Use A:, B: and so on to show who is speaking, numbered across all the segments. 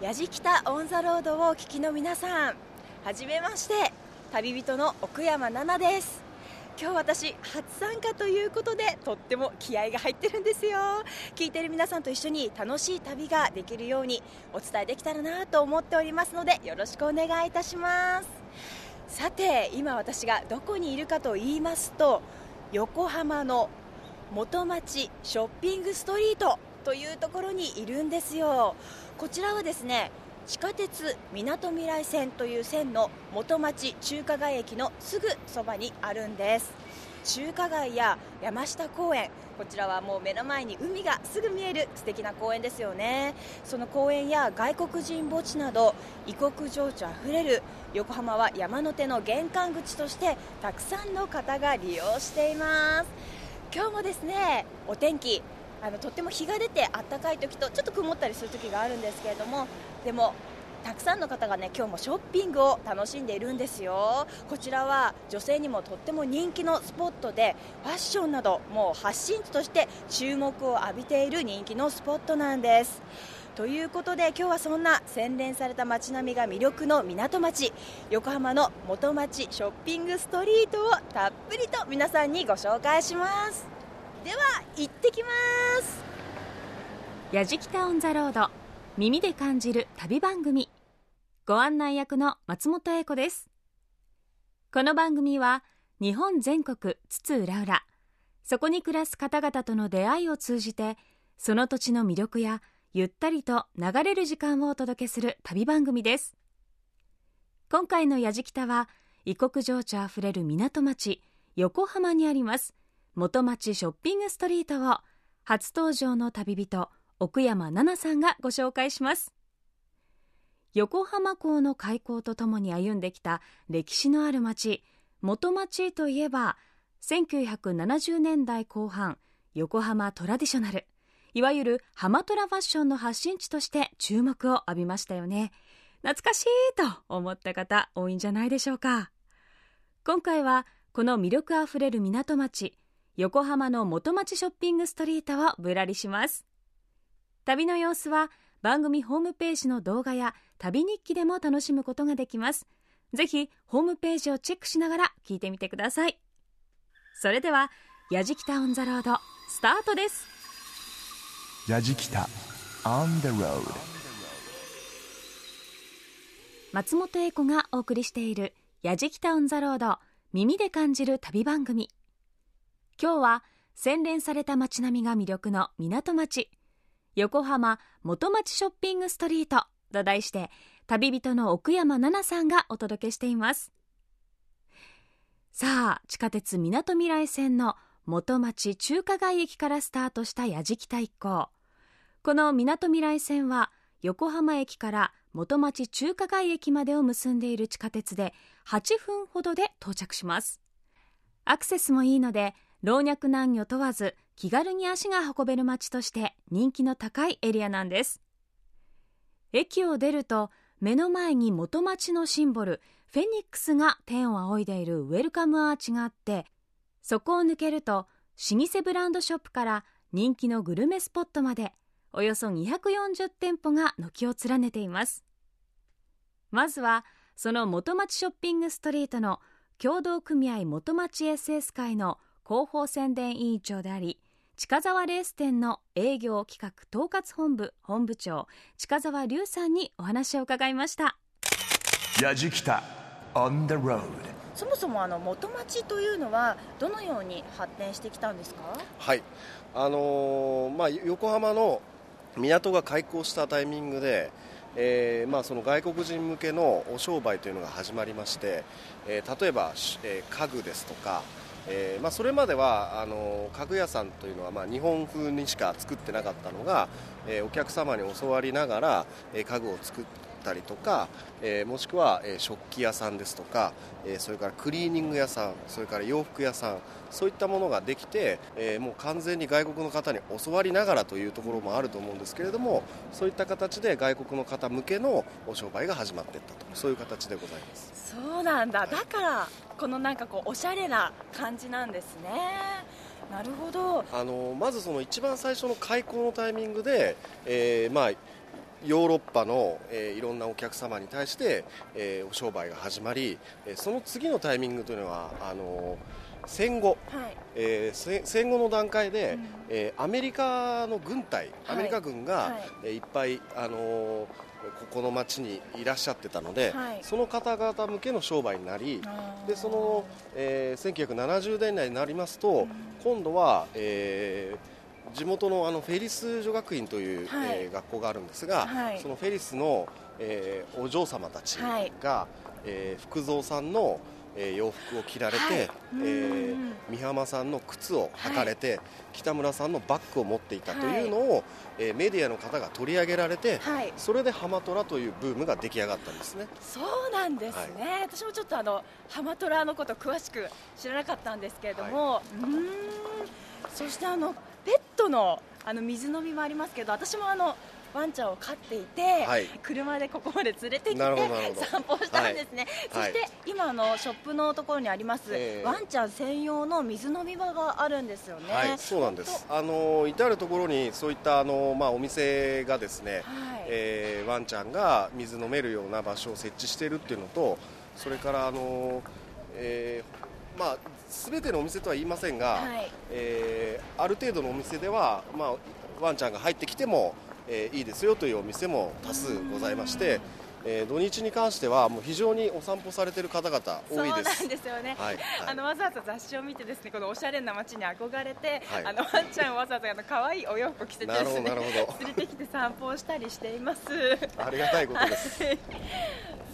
A: やじきたオン・ザ・ロードをお聞きの皆さんはじめまして旅人の奥山奈々です。今日私初参加ということでとっても気合が入ってるんですよ。聞いてる皆さんと一緒に楽しい旅ができるようにお伝えできたらなと思っておりますのでよろしくお願いいたします。さて今私がどこにいるかと言いますと横浜の元町ショッピングストリート。というところにいるんですよ。こちらはですね地下鉄みなとみらい線という線の元町中華街駅のすぐそばにあるんです。中華街や山下公園こちらはもう目の前に海がすぐ見える素敵な公園ですよね。その公園や外国人墓地など異国情緒あふれる横浜は山手の玄関口としてたくさんの方が利用しています。今日もですねお天気あのとっても日が出てあったかい時とちょっと曇ったりする時があるんですけれどもでもたくさんの方がね今日もショッピングを楽しんでいるんですよ。こちらは女性にもとっても人気のスポットでファッションなどもう発信地として注目を浴びている人気のスポットなんです。ということで今日はそんな洗練された街並みが魅力の港町横浜の元町ショッピングストリートをたっぷりと皆さんにご紹介します。では行ってきます。
B: やじきたオンザロード耳で感じる旅番組。ご案内役の松本英子です。この番組は日本全国津々浦々。そこに暮らす方々との出会いを通じてその土地の魅力やゆったりと流れる時間をお届けする旅番組です。今回のやじきたは異国情緒あふれる港町横浜にあります。元町ショッピングストリートを初登場の旅人奥山奈々さんがご紹介します。横浜港の開港とともに歩んできた歴史のある町元町といえば1970年代後半横浜トラディショナルいわゆるハマトラファッションの発信地として注目を浴びましたよね。懐かしいと思った方多いんじゃないでしょうか。今回はこの魅力あふれる港町横浜の元町ショッピングストリートをぶらりします。旅の様子は番組ホームページの動画や旅日記でも楽しむことができます。ぜひホームページをチェックしながら聞いてみてください。それではやじきたオンザロードスタートです。
C: やじきた On the road
B: 松本英子がお送りしているやじきたオンザロード耳で感じる旅番組今日は洗練された街並みが魅力の港町。横浜元町ショッピングストリートと題して旅人の奥山奈々さんがお届けしています。さあ地下鉄みなとみらい線の元町中華街駅からスタートした矢敷田一行。このみなとみらい線は横浜駅から元町中華街駅までを結んでいる地下鉄で8分ほどで到着します。アクセスもいいので老若男女問わず気軽に足が運べる街として人気の高いエリアなんです。駅を出ると目の前に元町のシンボルフェニックスが天を仰いでいるウェルカムアーチがあってそこを抜けると老舗ブランドショップから人気のグルメスポットまでおよそ240店舗が軒を連ねています。まずはその元町ショッピングストリートの協同組合元町 SS 会の広報宣伝委員長であり近沢レース店の営業企画統括本部本部長近沢隆さんにお話を伺いました。
C: やじきた On the road
A: そもそもあの元町というのはどのように発展してきたんですか？
D: はい。あのーまあ、横浜の港が開港したタイミングで、えーまあ、その外国人向けのお商売というのが始まりまして、えー、例えば、えー、家具ですとかえーまあ、それまではあの家具屋さんというのは、まあ、日本風にしか作ってなかったのが、えー、お客様に教わりながら、えー、家具を作ってたりとか、えー、もしくは、えー、食器屋さんですとか、えー、それからクリーニング屋さんそれから洋服屋さんそういったものができて、えー、もう完全に外国の方に教わりながらというところもあると思うんですけれどもそういった形で外国の方向けのお商売が始まっていったと。そういう形でございます。
A: そうなんだ。だからこのなんかこうおしゃれな感じなんですね。なるほど。
D: あのまずその一番最初の開校のタイミングで、えー、まあヨーロッパの、えーいろんなお客様に対して、えーお商売が始まり、えーその次のタイミングというのはあの戦後、
A: はい。
D: えーせ戦後の段階で、
A: うん。
D: えーアメリカの軍隊、アメリカ軍が、
A: はい。
D: えーいっぱい、あのーここの町にいらっしゃってたので、
A: はい。
D: その方々向けの商売になり、でその、えー1970年代になりますと、
A: うん。
D: 今度は、えー地元のあのフェリス女学院という、
A: はい。
D: えー学校があるんですが、
A: はい。
D: そのフェリスの、えーお嬢様たちが、
A: はい。
D: えー福蔵さんの、えー洋服を着られて、
A: はい。
D: えー
A: うん。
D: 美浜さんの靴を履かれて、北村さんのバッグを持っていたというのを、えーメディアの方が取り上げられて、
A: はい。
D: それでハマトラというブームが出来上がったんですね。
A: そうなんですね、私もちょっとあのハマトラのこと詳しく知らなかったんですけれども、うーん。そしてあのペットのあの水飲みもありますけど私もあのワンちゃんを飼っていて、
D: はい。
A: 車でここまで連れてきて散歩したんですね、そして、
D: はい。
A: 今あのショップのところにあります、
D: ええ。
A: ワンちゃん専用の水飲み場があるんですよね。
D: はい、そうなんです。あの至る所にそういったあのまあお店がですね、
A: はい。
D: えーワンちゃんが水飲めるような場所を設置しているっていうのと、それからあの、えーまあすべてのお店とは言いませんが、
A: はい
D: えーある程度のお店ではまあワンちゃんが入ってきても、えーいいですよというお店も多数ございまして。えー土日に関してはもう非常にお散歩されている方々多いです。
A: んですよね、
D: はいはい。
A: あのわざわざ雑誌を見てですねこのおしゃれな街に憧れて、
D: はい。
A: あのワンちゃんをわざわざあの可愛いお洋服着せてですね
D: なるほど。
A: 連れてきて散歩をしたりしています。
D: ありがたいことです。
A: は い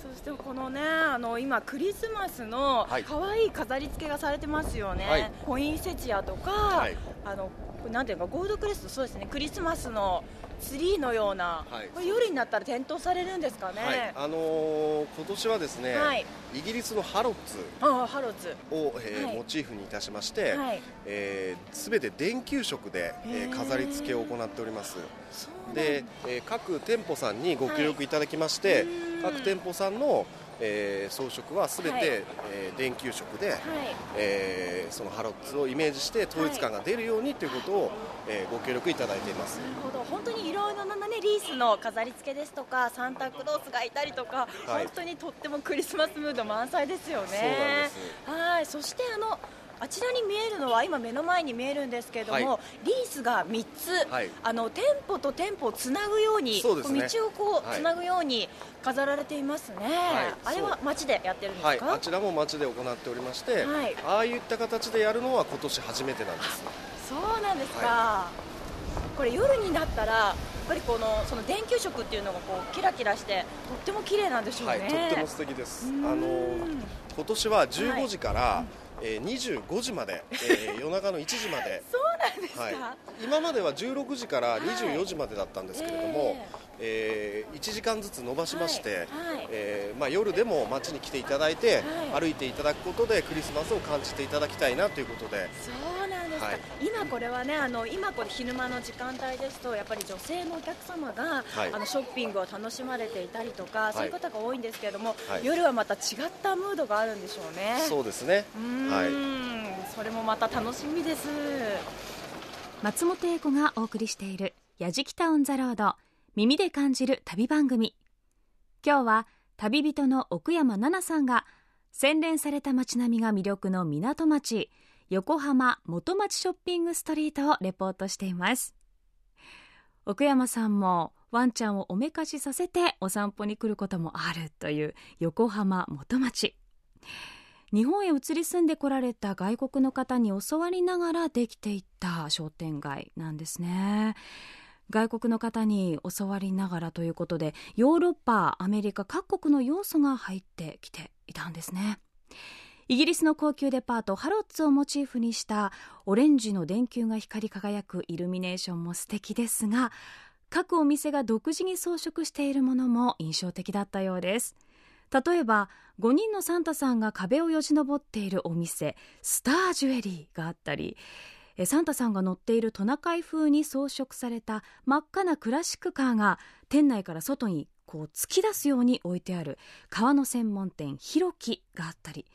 A: そしてこのねあの今クリスマスの
D: はい。
A: 可愛い飾り付けがされてますよね、
D: はい。
A: ポインセチアとか、
D: はい
A: あのなんていうかゴールドクレストそうですねクリスマスのツリーのような、
D: はい。
A: これ夜になったら点灯されるんですかね、
D: はい、あのー今年はですね、
A: はい。
D: イギリスのハロッツ
A: あハロッツ。
D: を、えー
A: はい。
D: モチーフにいたしまして、
A: はい。
D: えー、全て電球色で、えー飾り付けを行っております。で、えー各店舗さんにご協力いただきまして、各店舗さんの、えー装飾は全て、
A: はい。
D: えー電球色で、
A: はい。
D: えーそのハロッツをイメージして統一感が出るようにということを、えーご協力いただいています。
A: なるほど。本当にいろいろな、ね、リースの飾り付けですとかサンタクロースがいたりとか、
D: はい。
A: 本当にとってもクリスマスムード満載ですよね。
D: そうなんです。
A: はい。そしてあのあちらに見えるのは今目の前に見えるんですけれども、
D: はい。
A: リースが3つ、
D: はい。
A: あの店舗と店舗をつなぐように
D: ね。
A: こ道をこう
D: はい。
A: つなぐように飾られていますね、あれは街でやってるんです
D: はい、
A: か、
D: あちらも街で行っておりまして、
A: はい。
D: ああいった形でやるのは今年初めてなんです。
A: そうなんですか、これ夜になったらやっぱりこのその電球色っていうのがこうキラキラしてとっても綺麗なんでしょうね、
D: はい、とっても素敵です。あの今年は15時から、えー25時まで、えー 夜中の1時まで、
A: そうなんですか、
D: はい、今までは16時から24時までだったんですけれども、
A: え
D: え。ー1時間ずつ伸ばしまして、
A: はいはい。
D: えーまあ、夜でも街に来ていただいて、
A: はい。
D: 歩いていただくことでクリスマスを感じていただきたいなということで、はい。
A: 今これはねあの今これ昼間の時間帯ですとやっぱり女性のお客様が、
D: はい。
A: あのショッピングを楽しまれていたりとか、そういう方が多いんですけれども、
D: はい。
A: 夜はまた違ったムードがあるんでしょうね。
D: そうですね。
A: うーん、
D: はい
A: それもまた楽しみです。
B: 松本英子がお送りしている「やじきたオン・ザ・ロード」耳で感じる旅番組。今日は旅人の奥山奈々さんが洗練された街並みが魅力の港町横浜元町ショッピングストリートをレポートしています。奥山さんもワンちゃんをおめかしさせてお散歩に来ることもあるという横浜元町。日本へ移り住んでこられた外国の方に教わりながらできていった商店街なんですね。外国の方に教わりながらということでヨーロッパアメリカ各国の要素が入ってきていたんですね。イギリスの高級デパートハロッツをモチーフにしたオレンジの電球が光り輝くイルミネーションも素敵ですが各お店が独自に装飾しているものも印象的だったようです。例えば5人のサンタさんが壁をよじ登っているお店スタージュエリーがあったりサンタさんが乗っているトナカイ風に装飾された真っ赤なクラシックカーが店内から外にこう突き出すように置いてある革の専門店ひろきがあったり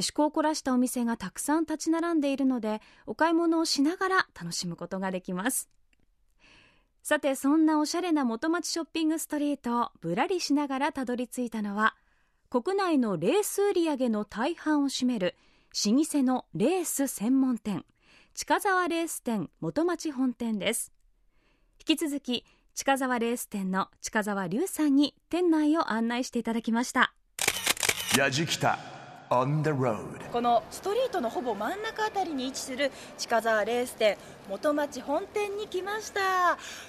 B: 趣向を凝らしたお店がたくさん立ち並んでいるのでお買い物をしながら楽しむことができます。さてそんなおしゃれな元町ショッピングストリートをぶらりしながらたどり着いたのは国内のレース売り上げの大半を占める老舗のレース専門店近沢レース店元町本店です。引き続き近沢レース店の近沢隆さんに店内を案内していただきました。
C: やじきた on the road.
A: このストリートのほぼ真ん中あたりに位置する近沢レース店元町本店に来ました。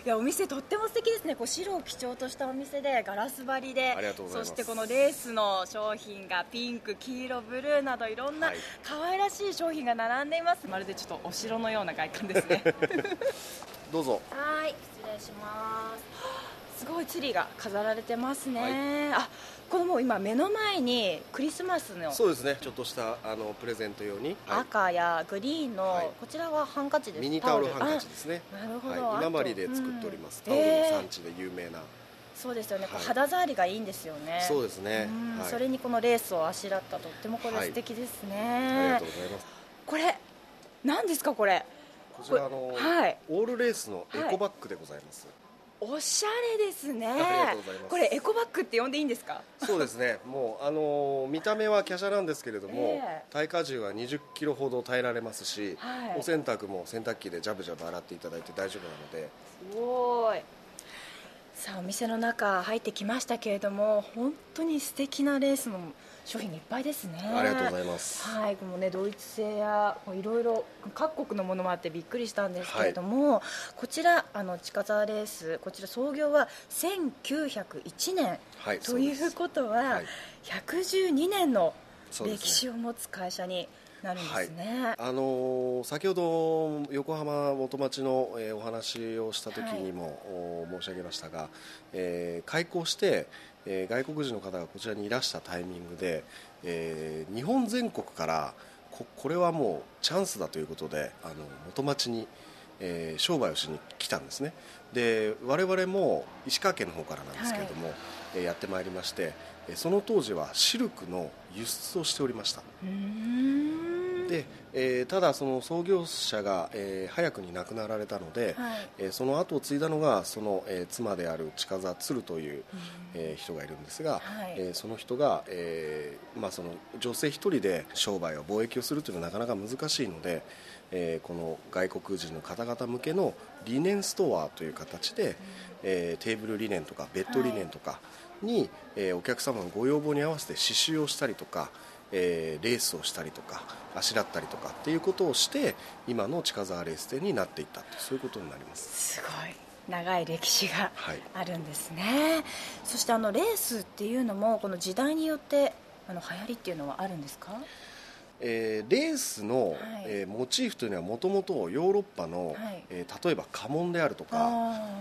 A: いやお店とっても素敵ですね。こう白を基調としたお店でガラス張りで
D: ありがとうございます。
A: そしてこのレースの商品がピンク黄色ブルーなどいろんな
D: はい。
A: 可愛らしい商品が並んでいます。まるでちょっとお城のような外観ですね。
D: どうぞ。
A: はい失礼します。すごいツリーが飾られてますね、あこのもう今目の前にクリスマスの
D: そうですね。ちょっとしたあのプレゼント用に、はい。
A: 赤やグリーンの、
D: はい。
A: こちらはハンカチです。
D: ミニタオルハンカチですね。
A: あなるほど、
D: はい、
A: あと
D: 今治で作っております、
A: うん。
D: タオルの
A: えー
D: 産地で有名な、
A: そうですよね、
D: はい。
A: 肌触りがいいんですよね。
D: そうですね。
A: うん。
D: はい。
A: それにこのレースをあしらったとってもこれ
D: はい
A: 素敵です
D: あり
A: ね、
D: がとうございます。
A: これ何ですかこれ？
D: こちらあの、
A: はい。
D: オールレースのエコバッグでございます、
A: おしゃれですね。これエコバッグって呼んでいいんですか？
D: そうですね。もうあの見た目は華奢なんですけれども、
A: ええ。
D: 耐荷重は20キロほど耐えられますし、
A: はい。
D: お洗濯も洗濯機でジャブジャブ洗っていただいて大丈夫なので、
A: すごいさあお店の中入ってきましたけれども本当に素敵なレースの商品がいっぱいですね。
D: ありがとうございます。
A: はい、このねドイツ製やいろいろ各国のものもあってびっくりしたんですけれども、こちらあの近沢レースこちら創業は1901年、
D: はい
A: とい
D: そう
A: ことは、
D: はい。
A: 112年の歴史を持つ会社になるんですね。
D: あのー先ほど横浜元町の、えーお話をした時にも、お申し上げましたが、えー開校して、えー外国人の方がこちらにいらしたタイミングで、えー日本全国からここれはもうチャンスだということであの元町に、えー商売をしに来たんですね。で我々も石川県の方からなんですけれども、えーやってまいりましてえーその当時はシルクの輸出をしておりました。で、えーただその創業者が、えー早くに亡くなられたので、
A: はい。
D: えーその後を継いだのがその、えー妻である近澤鶴という、えー人がいるんですが、
A: はい。
D: えーその人が、えーまあ、その女性一人で商売を貿易をするというのはなかなか難しいので、えーこの外国人の方々向けのリネンストアという形で、えーテーブルリネンとかベッドリネンとかに、えーお客様のご要望に合わせて刺繍をしたりとか、えーレースをしたりとかあしらったりとかっていうことをして今の近沢レース店になっていったとそういうことになります。
A: すごい。長い歴史が
D: はい。
A: あるんですね、そしてあのレースっていうのもこの時代によってあの流行りっていうのはあるんですか？
D: えーレースの、
A: はい。
D: えーモチーフというのはもともとヨーロッパの、
A: はい。
D: えー例えば家紋であるとか、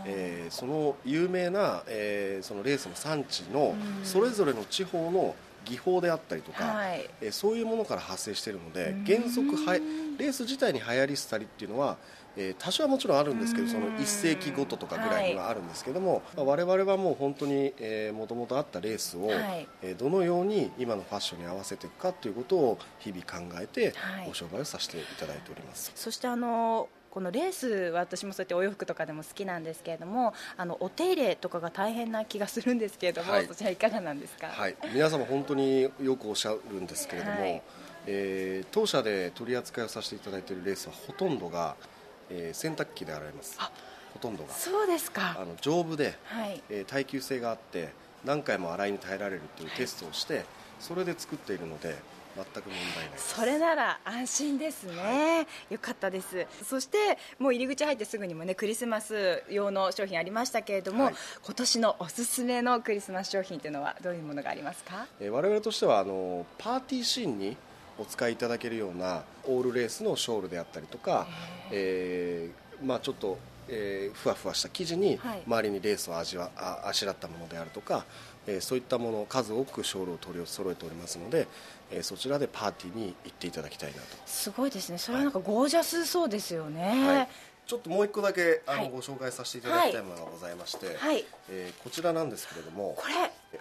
D: えーその有名な、えーそのレースの産地の
A: うん。
D: それぞれの地方の技法であったりとか、
A: はい。
D: えーそういうものから発生しているので
A: うん。
D: 原則はレース自体に流行り廃りっていうのは、えー多少はもちろんあるんですけど
A: うん。
D: その1世紀ごととかぐらいにはあるんですけども、まあ我々はもう本当にもともとあったレースを、
A: はい。
D: えーどのように今のファッションに合わせていくかということを日々考えて
A: はい。
D: お商売をさせていただいております。
A: そしてあのこのレースは私もそうやってお洋服とかでも好きなんですけれどもあのお手入れとかが大変な気がするんですけれども、
D: はい。
A: そちらいかがなんですか、
D: はい、皆様本当によくおっしゃるんですけれども、
A: はい。
D: えー当社で取り扱いをさせていただいているレースはほとんどが、えー洗濯機で洗います。
A: あ
D: ほとんどが。
A: そうです
D: あ
A: か
D: の丈夫で、
A: はい。
D: えー耐久性があって何回も洗いに耐えられるというテストをしてそれで作っているので全く問題ない
A: それなら安心ですね、よかったです。そしてもう入り口入ってすぐにもねクリスマス用の商品ありましたけれども、
D: はい。
A: 今年のおすすめのクリスマス商品というのはどういうものがありますか？
D: えー我々としてはあのパーティーシーンにお使いいただけるようなオールレースのショールであったりとか、えーまあ、ちょっと、えーふわふわした生地に
A: はい。
D: 周りにレースを味わああしらったものであるとか、えーそういったものを数多くショールを取り揃えておりますので、えーそちらでパーティーに行っていただきたいなと。
A: すごいですね。それはなんかゴージャスそうですよね。
D: はい。ちょっともう一個だけあの、
A: はい。
D: ご紹介させていただきたいものがございまして、
A: はい。
D: えーこちらなんですけれども
A: これ。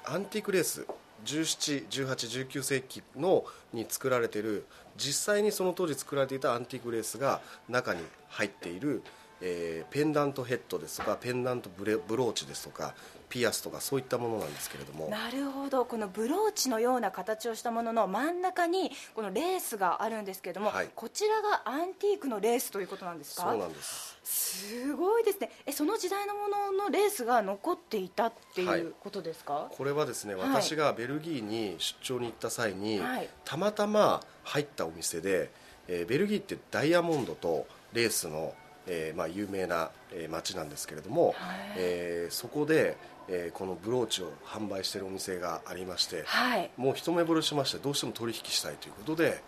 D: アンティークレース17、18、19世紀のに作られている実際にその当時作られていたアンティークレースが中に入っている、えーペンダントヘッドですとかペンダントブローチですとかピアスとかそういったものなんですけれども。
A: なるほど。このブローチのような形をしたものの真ん中にこのレースがあるんですけれども、
D: はい。
A: こちらがアンティークのレースということなんですか？
D: そうなんです。
A: すごいですね。えその時代のもののレースが残っていたって
D: はい。
A: いうことですか、
D: これはですね、
A: はい。
D: 私がベルギーに出張に行った際に、
A: はい。
D: たまたま入ったお店で、えーベルギーってダイヤモンドとレースの、えーまあ、有名な、えー街なんですけれども、えーそこで、えーこのブローチを販売しているお店がありまして、
A: はい。
D: もう一目惚れしましてどうしても取引したいということで、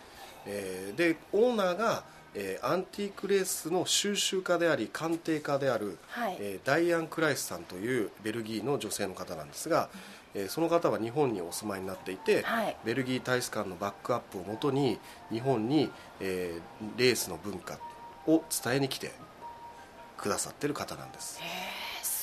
D: えーでオーナーが、えーアンティークレースの収集家であり鑑定家である、
A: はい。
D: えーダイアン・クライスさんというベルギーの女性の方なんですが、えーその方は日本にお住まいになっていて、
A: はい。
D: ベルギー大使館のバックアップをもとに日本に、えーレースの文化を伝えに来てくださってる方なんです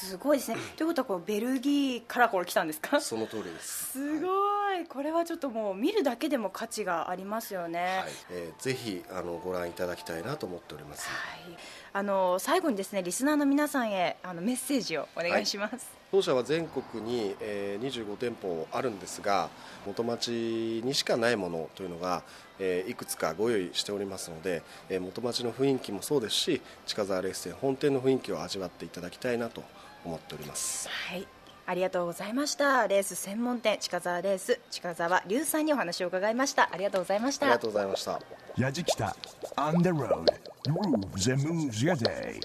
A: すごいですね、ということはこうベルギーからこれ来たんですか？
D: その通りです。
A: すごい。これはちょっともう見るだけでも価値がありますよね、
D: はい。えーぜひあのご覧いただきたいなと思っております。
A: はい。あの最後にですねリスナーの皆さんへあのメッセージをお願いします、
D: 当社は全国に、えー25店舗あるんですが元町にしかないものというのが、えーいくつかご用意しておりますので、えー元町の雰囲気もそうですし近沢レース店本店の雰囲気を味わっていただきたいなと思っております。
A: はい。ありがとうございました。レース専門店近沢レース近沢隆さんにお話を伺いました。ありがとうございました。
D: ありがとうございました。
C: やじきた On the road Grooves and moves your day.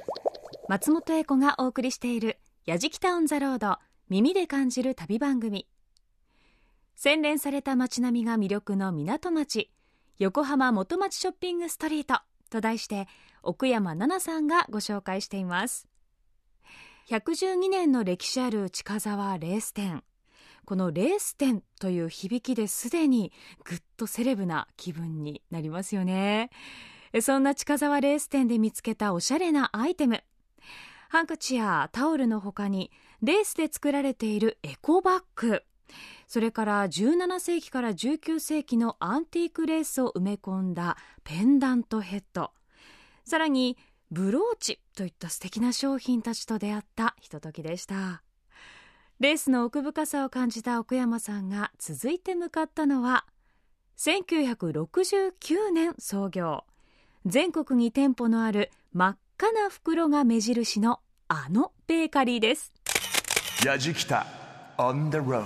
B: 松本英子がお送りしている「やじきたオン・ザ・ロード耳で感じる旅番組」洗練された街並みが魅力の港町横浜元町ショッピングストリートと題して奥山奈々さんがご紹介しています112年の歴史ある近沢レース店このレース店という響きですでにぐっとセレブな気分になりますよね。そんな近沢レース店で見つけたおしゃれなアイテム。ハンカチやタオルの他にレースで作られているエコバッグ。それから17世紀から19世紀のアンティークレースを埋め込んだペンダントヘッド。さらにブローチといった素敵な商品たちと出会ったひとときでした。レースの奥深さを感じた奥山さんが続いて向かったのは1969年創業。全国に店舗のある真っ赤な袋が目印のあのベーカリーです。
C: やじきた On the road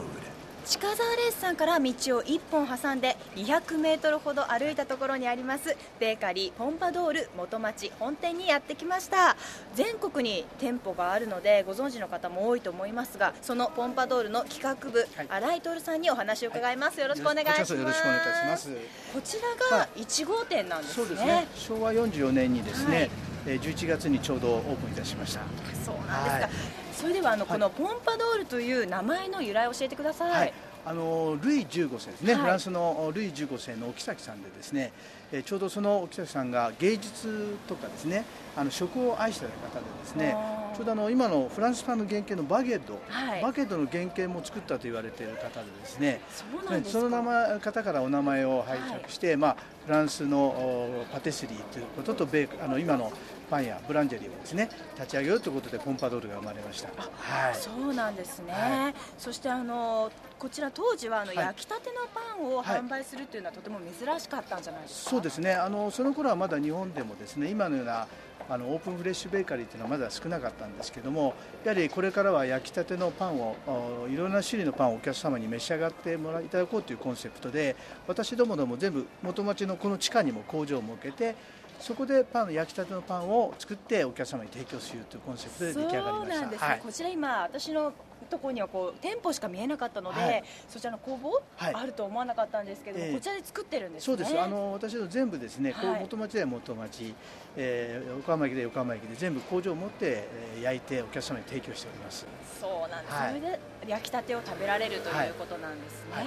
A: 近沢レースさんから道を1本挟んで200メートルほど歩いたところにありますベーカリーポンパドール元町本店にやってきました。全国に店舗があるのでご存知の方も多いと思いますがそのポンパドールの企画部、
E: はい。
A: 新井徹さんにお話を伺います、よろしくお願いします。
E: こちらこそよろしくお願いします。
A: こちらが1号店なんですね,、
E: ね。昭和44年にですね、
A: はい。
E: えー11月にちょうどオープンいたしました。
A: そうなんですか、
E: はい
A: それではあの、
E: はい。
A: このポンパドールという名前の由来を教えてください、
E: はい。あのルイ15世ですね、
A: はい。
E: フランスのルイ15世の沖崎さんでですね、えーちょうどその沖崎さんが芸術とかですねあの食を愛していた方でですねちょうどあの今のフランスパンの原型のバゲット、
A: はい。
E: バゲットの原型も作ったと言われている方でですね
A: そうなんですか。
E: その名前方からお名前を拝借して、まあ、フランスのおパティスリーということとベーあの今のパンやブランジェリーをですね立ち上げようということでポンパドールが生まれました。はい。
A: そうなんですね、
E: は
A: そしてあのこちら当時はあの、
E: はい。
A: 焼きたてのパンを
E: はい
A: 販売するっていうのはとても珍しかったんじゃないですか？
E: そうですね。あのその頃はまだ日本でもですね今のようなあのオープンフレッシュベーカリーというのはまだ少なかったんですけどもやはりこれからは焼きたてのパンをおいろんな種類のパンをお客様に召し上がってもらいただこうというコンセプトで私どもでも全部元町のこの地下にも工場を設けてそこでパン焼きたてのパンを作ってお客様に提供するというコンセプトで出来上がりました。
A: ね、
E: はい。
A: こちら今私のところにはこう店舗しか見えなかったので、
E: はい。
A: そちらの工房、
E: はい。
A: あると思わなかったんですけども、
E: ええ。
A: こちらで作ってるんですね。
E: そうです。あの私の全部ですね、
A: はい。
E: 元町では元町、えー横浜駅で横浜駅で全部工場を持って、えー焼いてお客様に提供しております。
A: そうなんです、
E: はい。
A: それで焼きたてを食べられるということなんですね、
E: はい。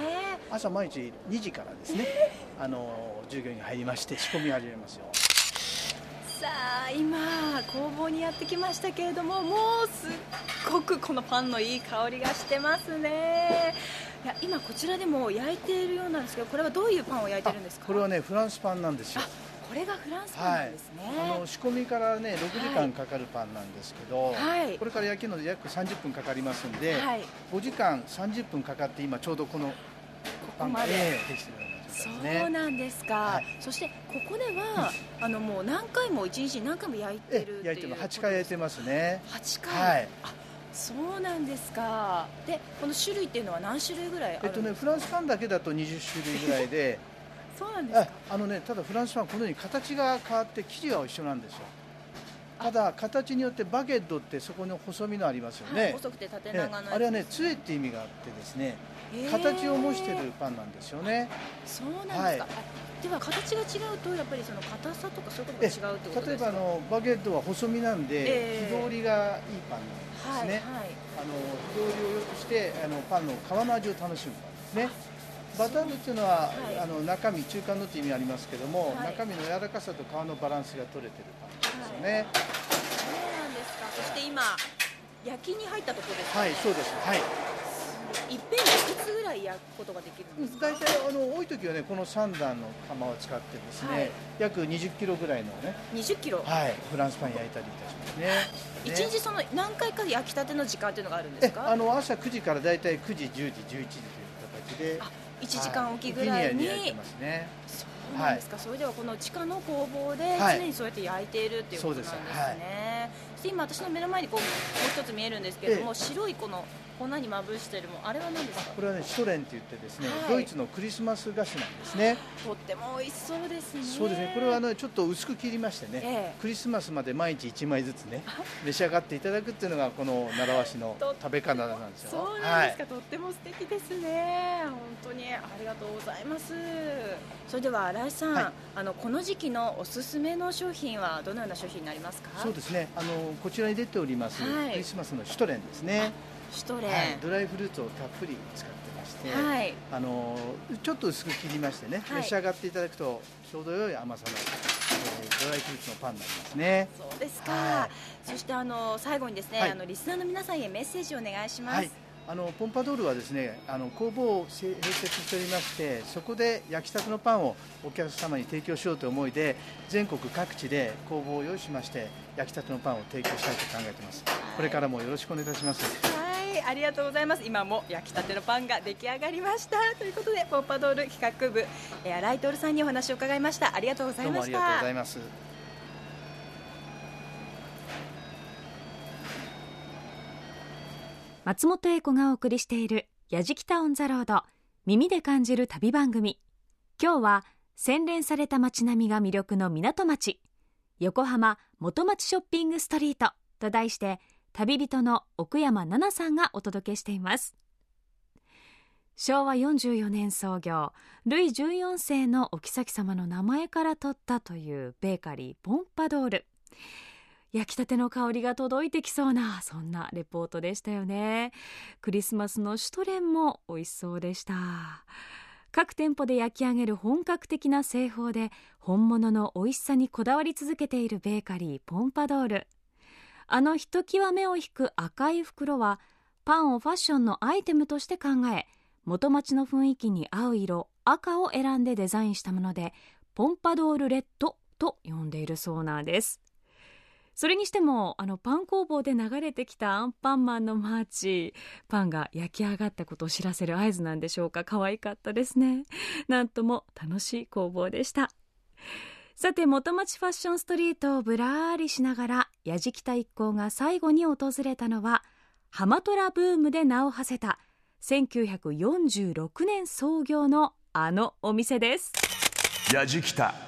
E: 朝毎日2時からですね あの従業員が入りまして仕込み始めますよ
A: さあ今工房にやってきましたけれどももうすっごくこのパンのいい香りがしてますね。いや今こちらでも焼いているようなんですけどこれはどういうパンを焼いてるんですか？
E: これはねフランスパンなんですよ。
A: これがフランスパンなんですね、
E: あの仕込みからね6時間かかるパンなんですけど、
A: はい。
E: これから焼けるので約30分かかりますんで、
A: はい。
E: 5時間30分かかって今ちょうどこの
A: こ
E: パンが
A: で
E: きてるような状
A: そう。なんですか、
E: はい。
A: そしてここでは、あのもう何回も一日に何回も焼いて
E: え
A: るっていう
E: 焼いても8回焼いてますね。
A: 8回、
E: はい。
A: あそうなんですか。でこの種類っていうのは何種類ぐらいあ
E: えっとね
A: るんですか、
E: フランスパンだけだと20種類ぐらいで、
A: そうなんです
E: あのねただフランスパンこのように形が変わって生地は一緒なんですよ。ただ形によってバゲットってそこの細身のありますよね。
A: はい、細くて縦
E: え
A: 長のやつ
E: あれはね杖って意味があってですね形を模してるパンなんですよね。
A: そうなんですか、
E: はい。
A: あでは形が違うとやっぱりその硬さとかそういうことが違うってこと
E: 例え
A: ですか？
E: ばあのバゲットは細身なんで、
A: ええ。
E: 火通りがいいパンなんですね、
A: はいはい。
E: あの火通りを良くしてあのパンの皮の味を楽しむパンですね。バタームっていうのは、
A: はい。
E: あの中身中間のって意味ありますけども、
A: はい。
E: 中身の柔らかさと皮のバランスが取れてるパンですよね。
A: そうなんですか。そして今焼きに入ったところですか？
E: はい、そうです。はい
A: いっぺんにいくつぐらい焼くことができるんですか？
E: 大体あの多い時はねこの3段の釜を使ってですね、
A: はい。
E: 約20キロぐらいのね
A: 20キロ、
E: はいフランスパン焼いたりいたしますね。
A: 一
E: ね。
A: 日その何回か焼きたての時間っていうのがあるんです
E: え
A: か
E: あの朝9時から大体9時10時11時という形で
A: あ1時間おきぐらいに、
E: は焼いてますね。
A: そうなんですか、それではこの地下の工房で
E: はい。
A: 常にそうやって焼いているっていうことなんですね、
E: はい。
A: そして今私の目の前にこうもう一つ見えるんですけれども、白いこの粉にまぶしてるもんあれは何ですか？
E: これはねシュトレンって言ってですね、
A: はい。
E: ドイツのクリスマス菓子なんですね。
A: とっても美味しそうですね。
E: そうですね。これはあのちょっと薄く切りましてね、
A: ええ。
E: クリスマスまで毎日1枚ずつね召し上がっていただくっていうのがこの習わしの
A: と
E: 食べ方なんですよ。
A: そうなんですか、とっても素敵ですね。本当にありがとうございます。それでは新井さん、
E: はい。
A: あのこの時期のおすすめの商品はどのような商品になりますか？
E: そうですね。あのこちらに出ております、
A: はい。
E: クリスマスのシュトレンですね、
A: シュトレン
E: はい、ドライフルーツをたっぷり使ってまして、
A: はい。
E: あのちょっと薄く切りましてね、
A: はい。
E: 召し上がっていただくとちょうど良い甘さの、えードライフルーツのパンになりますね。
A: そうですか、
E: はい。
A: そしてあの最後にですね、
E: はい。
A: あのリスナーの皆さんへメッセージをお願いします、
E: はい。あのポンパドールはですねあの工房を併設しておりましてそこで焼きたてのパンをお客様に提供しようという思いで全国各地で工房を用意しまして焼きたてのパンを提供したいと考えています、これからもよろしくお願いいたします。
A: はい、ありがとうございます。今も焼きたてのパンが出来上がりました。ということで、ポンパドール企画部、えー、新井徹さんにお話を伺いました。ありがとうございました。
E: どうもありがとうございます
B: 松本英子がお送りしている「やじきたオン・ザ・ロード」耳で感じる旅番組今日は洗練された街並みが魅力の港町横浜元町ショッピングストリートと題して旅人の奥山奈々さんがお届けしています。昭和44年創業ルイ14世のお妃様の名前から取ったというベーカリーポンパドール。焼きたての香りが届いてきそうなそんなレポートでしたよね。クリスマスのシュトレンも美味しそうでした。各店舗で焼き上げる本格的な製法で本物の美味しさにこだわり続けているベーカリーポンパドール。あのひときわ目を引く赤い袋はパンをファッションのアイテムとして考え元町の雰囲気に合う色赤を選んでデザインしたものでポンパドールレッドと呼んでいるそうなんです。それにしてもあのパン工房で流れてきたアンパンマンのマーチパンが焼き上がったことを知らせる合図なんでしょうか。可愛かったですね。なんとも楽しい工房でした。さて元町ファッションストリートをぶらーりしながらやじきた一行が最後に訪れたのはハマトラブームで名を馳せた1946年創業のあのお店です。
C: やじきた。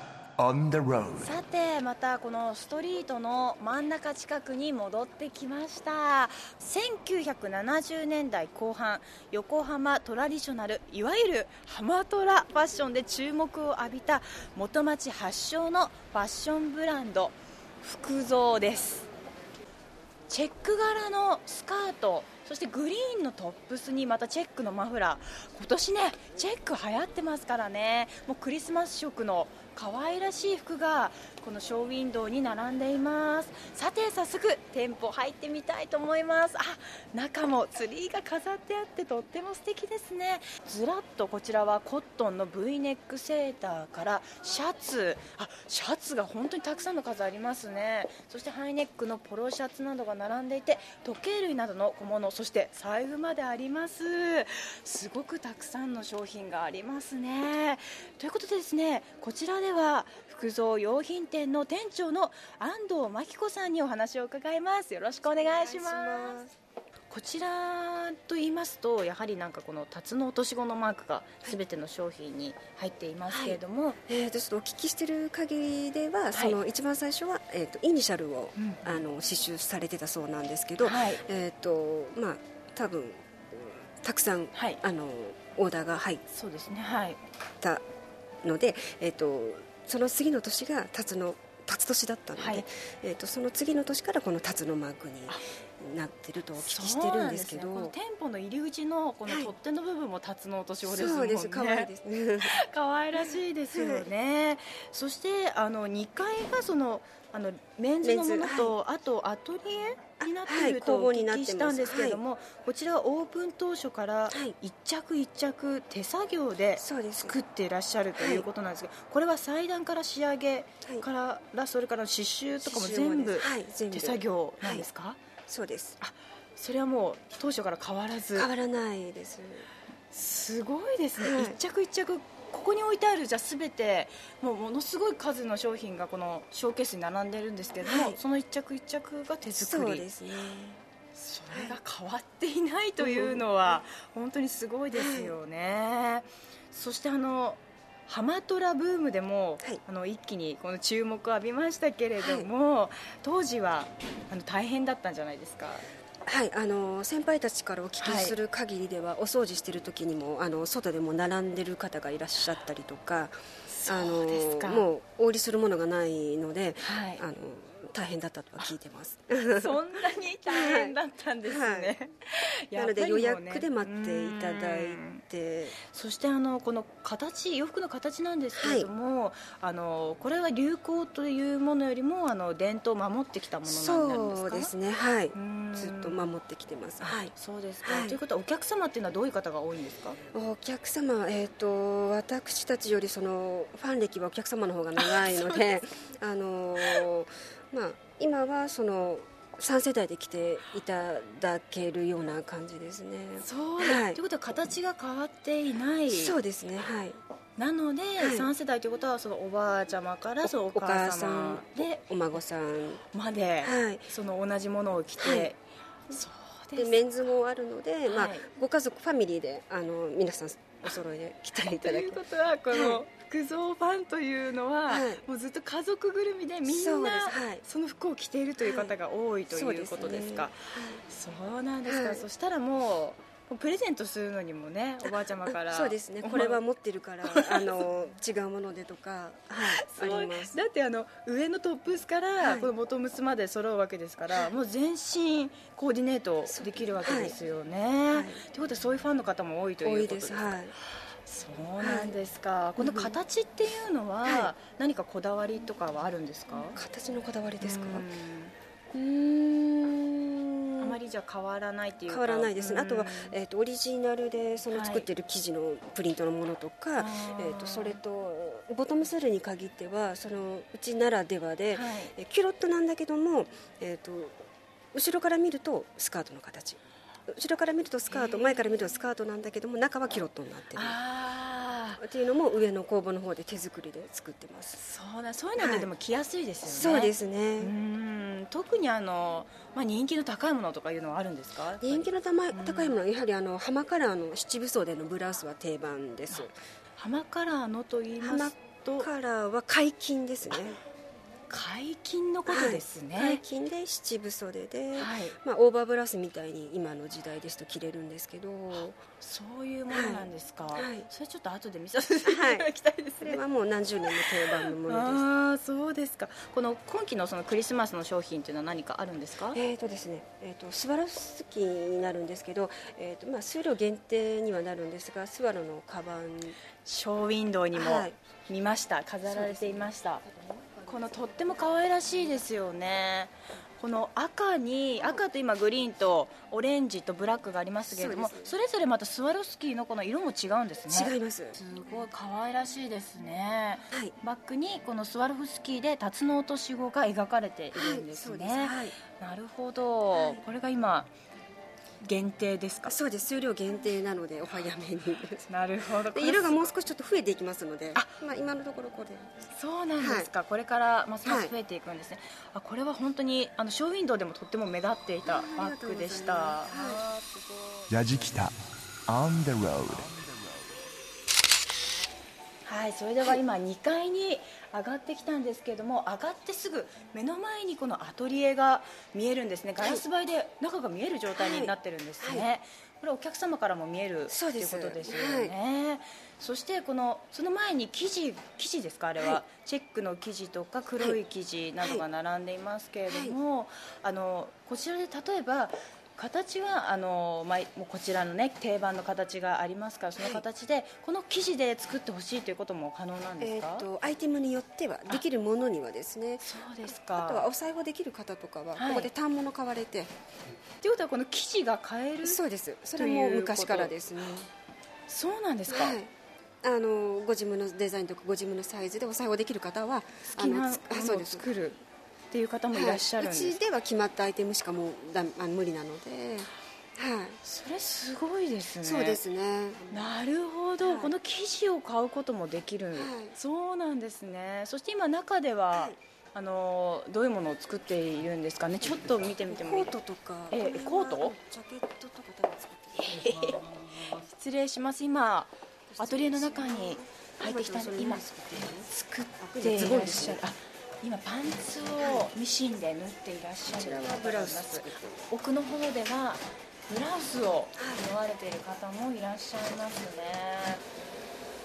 A: さてまたこのストリートの真ん中近くに戻ってきました。1970年代後半横浜トラディショナルいわゆるハマトラファッションで注目を浴びた元町発祥のファッションブランド福蔵です。チェック柄のスカートそしてグリーンのトップスにまたチェックのマフラー。今年ねチェック流行ってますからね。もうクリスマス色の可愛らしい服がこのショーウィンドウに並んでいます。さて早速店舗入ってみたいと思います。あ中もツリーが飾ってあってとっても素敵ですね。ずらっとこちらはコットンの V ネックセーターからシャツ。あシャツが本当にたくさんの数ありますね。そしてハイネックのポロシャツなどが並んでいて時計類などの小物そして財布まであります。すごくたくさんの商品がありますね。ということでですねこちらでは福蔵用品店の店長の安藤真紀子さんにお話を伺います。よろしくお願いします。こちらと言いますとやはりなんかこの辰の落とし子のマークがすべての商品に入っていますけれども、
F: えー、とちょっとお聞きしてる限りでは、その一番最初は、えー、とイニシャルを、
A: うん
F: あの刺繍されてたそうなんですけど、
A: はい。
F: えっ、とまあ多分たくさん、
A: はい。
F: あのオーダーが入ったので、えー、とその次の年が辰の辰年だったので、
A: はい。
F: えー、とその次の年からこの辰のマークになってるとお聞きしてるんですけど
A: ね、店舗の入り口のこの
F: はい。
A: 取っ手の部分も辰の落とし子ですもんね。
F: そうです可愛いです。ね
A: 可愛らしいですよね、そしてあの2階がそのあのメンズのものと、あとアトリエになっている
F: あ
A: とお聞きしたんですけれども、こちらはオープン当初から
F: はい。
A: 一着一着手作業で作っていらっしゃるということなんですが、これは祭壇から仕上げ
F: はい
A: から、それから刺繍とかも全部手作業なんですか、
F: そうです。
A: それはもう当初から変わらず。
F: 変わらないです。
A: すごいですね、
F: はい。
A: 一着一着ここに置いてあるじゃあ全てもうものすごい数の商品がこのショーケースに並んでるんですけれども、
F: はい。
A: その一着一着が手作り。
F: そうですね。
A: それが変わっていないというのは本当にすごいですよね、そしてあのハマトラブームでも、
F: はい。
A: あの一気にこの注目を浴びましたけれども、当時はあの大変だったんじゃないですか？
F: はいあの先輩たちからお聞き
A: はい
F: する限りでは、お掃除してる時にもあの外でも並んでる方がいらっしゃったりとかあのもうお売りするものがないので、
A: はい。
F: あの大変だったとは聞いてます。
A: そんなに大変だったんですね、
F: はい。
A: や
F: なので予約で待っていただいて。
A: そしてあのこの形洋服の形なんですけれども、あのこれは流行というものよりもあの伝統を守ってきたものになるんですか？
F: そうですね。はい。
A: うん。
F: ずっと守ってきてます。
A: あ
F: はい。
A: そうですか、
F: はい。
A: ということはお客様っていうのはどういう方が多いんですか？
F: お客様、えー、と私たちよりそのファン歴はお客様の方が長いので あのーまあ、今はその3世代で来ていただけるような感じですね。
A: そう
F: はい。
A: ということは形が変わっていない。
F: そうですね。はい。
A: なので、
F: い。
A: 3世代ということはそのおばあちゃまからそのお母様で
F: お孫さん
A: まで、
F: はい。
A: その同じものを着て、
F: はい。
A: そうで
F: メンズもあるので、まあ
A: はい、
F: ご家族ファミリーであの皆さんお揃いで来てい
A: という
F: ただき
A: ことはこの、
F: はい。
A: 福蔵ファンというのは、
F: はい。
A: もうずっと家族ぐるみでみんなその服を着ているという方が多いということですか、そうなんですか、
F: はい。
A: そしたらもうプレゼントするのにもねおばあちゃまから。
F: そうですね。これは持ってるから あの違うものでとか、はい、あります。
A: だってあの上のトップスから
F: はい。
A: このボトムスまで揃うわけですから、もう全身コーディネートできるわけですよね。
F: はい。
A: ということでそういうファンの方も多いということです。か
F: はい。
A: そうなんですか、この形っていうのは、
F: は
A: 何かこだわりとかはあるんですか？
F: 形のこだわりですか？
A: う
F: ん
A: まりじゃあ変わらないっていうか。
F: 変わらないですね、あとは
A: うん、
F: えー、とオリジナルでその
A: はい
F: 作ってる生地のプリントのものとか、
A: あー。
F: えー、とそれとボトムスルに限ってはそのうちならではで、
A: はい。
F: えーキュロットなんだけども、えー、と後ろから見るとスカートの形後ろから見るとスカート前から見るとスカートなんだけども中はキュロットになってる。っていうのも上の工房の方で手作りで作ってます。
A: そうだそういうのってでも着やすいですよね、
F: そうですね、
A: うん。特にあの、まあ、人気の高いものとかいうのはあるんですか？
F: 人気の高い高いものはやはりあの浜カラーの七分袖のブラウスは定番です。
A: 浜カラーのと言いますと。
F: カラーは解禁ですね
A: 解禁のことですね、
F: 解禁で七分袖で、
A: はい。
F: まあ、オーバーブラウスみたいに今の時代ですと着れるんですけど。
A: そういうものなんですか、
F: はい。はい。
A: それちょっと後で見させていただきたいですね、
F: それはもう何十年の定番のものです。
A: ああそうですか。この今期のそのクリスマスの商品というのは何かあるんですか？
F: えーとですね、えー、とスワロフスキーになるんですけど、えーとまあ、数量限定にはなるんですがスワロのカバン。
A: ショーウィンドウにも
F: はい。
A: 見ました、飾られていましたこのとっても可愛らしいですよね。この赤に赤と今グリーンとオレンジとブラックがありますけれども
F: そうです。
A: それぞれまたスワロフスキーのこの色も違うんですね。
F: 違います、
A: すごい可愛らしいですね。
F: はい。
A: バックにこのスワロフスキーでタツノオトシゴが描かれているんですね、
F: はいす。はい。
A: なるほど、
F: はい。
A: これが今限定ですか？
F: そうです。数量限定なのでお早めに。
A: なるほど。
F: で色がもう少しちょっと増えていきますので
A: あ
F: まあ、今のところこれ。
A: そうなんですか、これからますます増えていくんですね、あこれは本当にあのショーウィンドウでもとっても目立っていたバッグでした。
F: ありがとうございます
A: あーすごい。
C: やじきた。On the road
A: はい、それでは今2階に上がってきたんですけれども上がってすぐ目の前にこのアトリエが見えるんですね。ガラス張りで中が見える状態になってるんですね、
F: はい。
A: これお客様からも見えるということですよね、そしてこのその前に生地生地ですかあれは、
F: はい。
A: チェックの生地とか黒い生地などが並んでいますけれども、あのこちらで例えば形はあの、まあ、もうこちらの、ね、定番の形がありますからその形で、この生地で作ってほしいということも可能なんです
F: え
A: か、
F: ー、とアイテムによってはできるものにはですね
A: そうです
F: あとは
A: か
F: お裁縫できる方とかは
A: はい。
F: ここで反物買われて、
A: ということはこの生地が買える
F: そうです。それも昔からですね。
A: そうなんですか、
F: はい。あのご自分のデザインとかご自分のサイズでお裁縫できる方は
A: 好きなも
F: あの
A: を
F: そうです。
A: 作るっていう方もいらっしゃるんです、
F: はいうちでは決まったアイテムしかもうだあの無理なので、はい。
A: それすごいですね。
F: そうですね。
A: なるほど、
F: はい。
A: この生地を買うこともできる、
F: い。
A: そうなんですね。そして今中では、
F: はい。
A: あのどういうものを作っているんですかね？ちょっと見てみてもいい？
F: コートとか。
A: えコート？
F: ジャケットとか多分作ってる
A: 失礼します。今アトリエの中に入ってきたんで今
F: 今
A: 作っていらっしゃる。あ今パンツをミシンで縫っていらっしゃる
F: こちらはブラウス
A: 奥の方ではブラウスを縫われている方もいらっしゃいますね。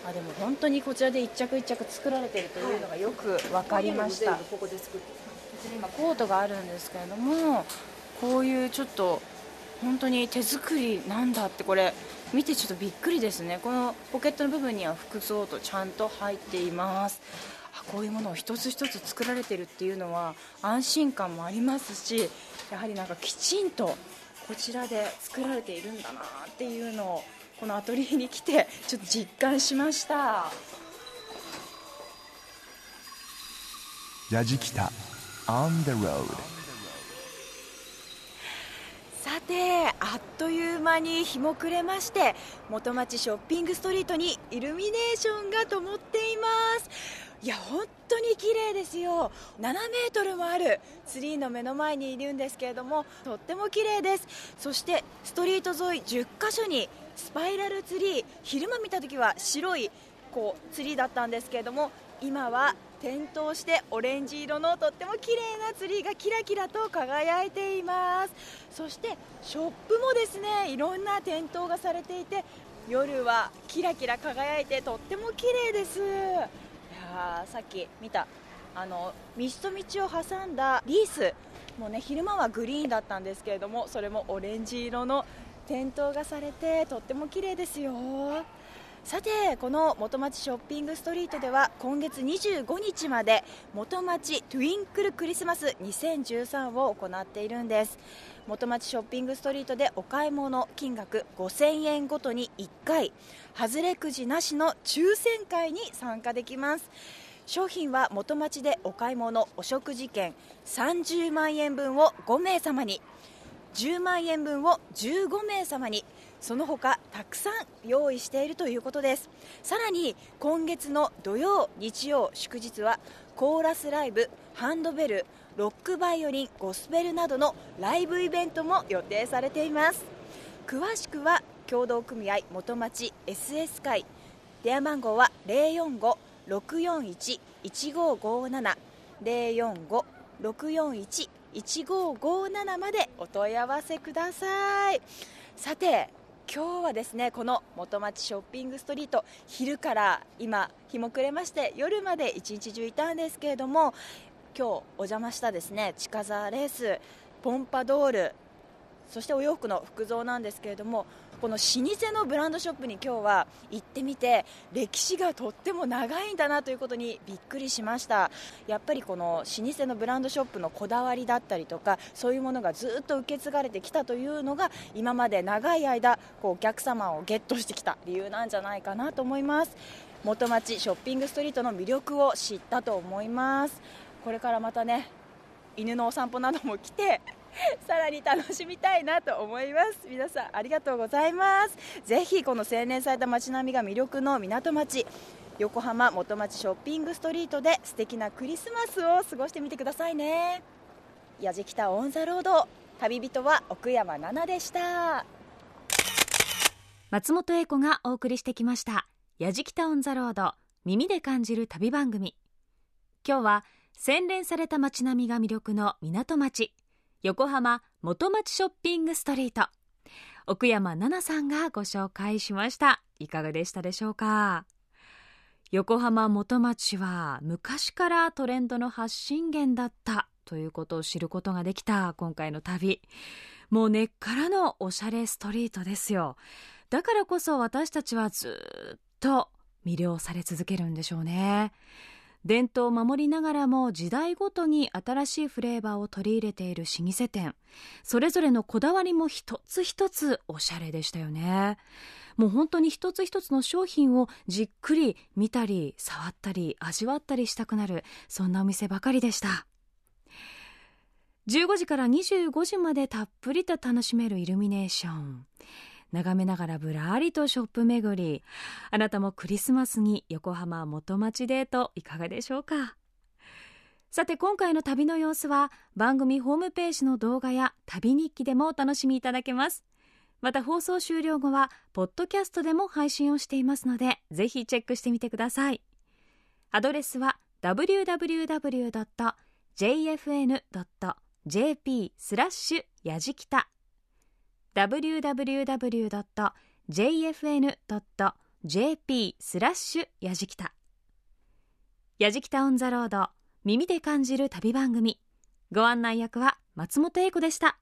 A: あでも本当にこちらで一着一着作られているというのがよく分かりました、
F: こ
A: ちら今コートがあるんですけれどもこういうちょっと本当に手作りなんだってこれ見てちょっとびっくりですね。このポケットの部分には服装とちゃんと入っています。こういうものを一つ一つ作られてるっていうのは安心感もありますしやはりなんかきちんとこちらで作られているんだなっていうのをこのアトリエに来てちょっと実感しました。
C: やじきた On the road
A: さてあっという間に日も暮れまして元町ショッピングストリートにイルミネーションが灯っていますいや本当に綺麗ですよ。7メートルもあるツリーの目の前にいるんですけれどもとっても綺麗です。そしてストリート沿い10カ所にスパイラルツリー昼間見た時は白いこうツリーだったんですけれども今は点灯してオレンジ色のとっても綺麗なツリーがキラキラと輝いています。そしてショップもですねいろんな点灯がされていて夜はキラキラ輝いてとっても綺麗です。さっき見た。あの道と道を挟んだリース。もうね昼間はグリーンだったんですけれどもそれもオレンジ色の点灯がされてとっても綺麗ですよ。さてこの元町ショッピングストリートでは今月25日まで元町トゥインクルクリスマス2013を行っているんです。元町ショッピングストリートでお買い物金額5000円ごとに1回外れくじなしの抽選会に参加できます。商品は元町でお買い物お食事券30万円分を5名様に10万円分を15名様にその他たくさん用意しているということです。さらに今月の土曜日曜祝日はコーラスライブハンドベルロックバイオリンゴスペルなどのライブイベントも予定されています。詳しくは協同組合元町 SS 会。電話番号は045-641-1557 045-641-1557までお問い合わせください。さて今日はですねこの元町ショッピングストリート昼から今日も暮れまして夜まで一日中いたんですけれども今日お邪魔したですね近沢レースポンパドールそしてお洋服の服装なんですけれどもこの老舗のブランドショップに今日は行ってみて歴史がとっても長いんだなということにびっくりしました。やっぱりこの老舗のブランドショップのこだわりだったりとかそういうものがずっと受け継がれてきたというのが今まで長い間こうお客様をゲットしてきた理由なんじゃないかなと思います。元町ショッピングストリートの魅力を知ったと思います。これからまたね犬のお散歩なども来て さらに楽しみたいなと思います。皆さんありがとうございます。ぜひこの洗練された街並みが魅力の港町横浜元町ショッピングストリートで素敵なクリスマスを過ごしてみてくださいね。矢じ北オンザロード旅人は奥山奈々でした。
B: 松本英子がお送りしてきました矢じ北オンザロード耳で感じる旅番組。今日は洗練された街並みが魅力の港町横浜元町ショッピングストリート。奥山奈々さんがご紹介しました。いかがでしたでしょうか？横浜元町は昔からトレンドの発信源だった。ということを知ることができた。今回の旅。もう根っからのおしゃれストリートですよ。だからこそ私たちはずっと魅了され続けるんでしょうね。伝統を守りながらも時代ごとに新しいフレーバーを取り入れている老舗店。それぞれのこだわりも一つ一つおしゃれでしたよね。もう本当に一つ一つの商品をじっくり見たり触ったり味わったりしたくなるそんなお店ばかりでした。15時から25時までたっぷりと楽しめるイルミネーション。眺めながらぶらりとショップ巡り。あなたもクリスマスに横浜元町デートいかがでしょうか？さて今回の旅の様子は番組ホームページの動画や旅日記でもお楽しみいただけます。また放送終了後はポッドキャストでも配信をしていますのでぜひチェックしてみてください。アドレスは www.jfn.jp スラッシュやじきた www.jfn.jp スラッシュやじきた。やじきたオンザロード耳で感じる旅番組。ご案内役は松本英子でした。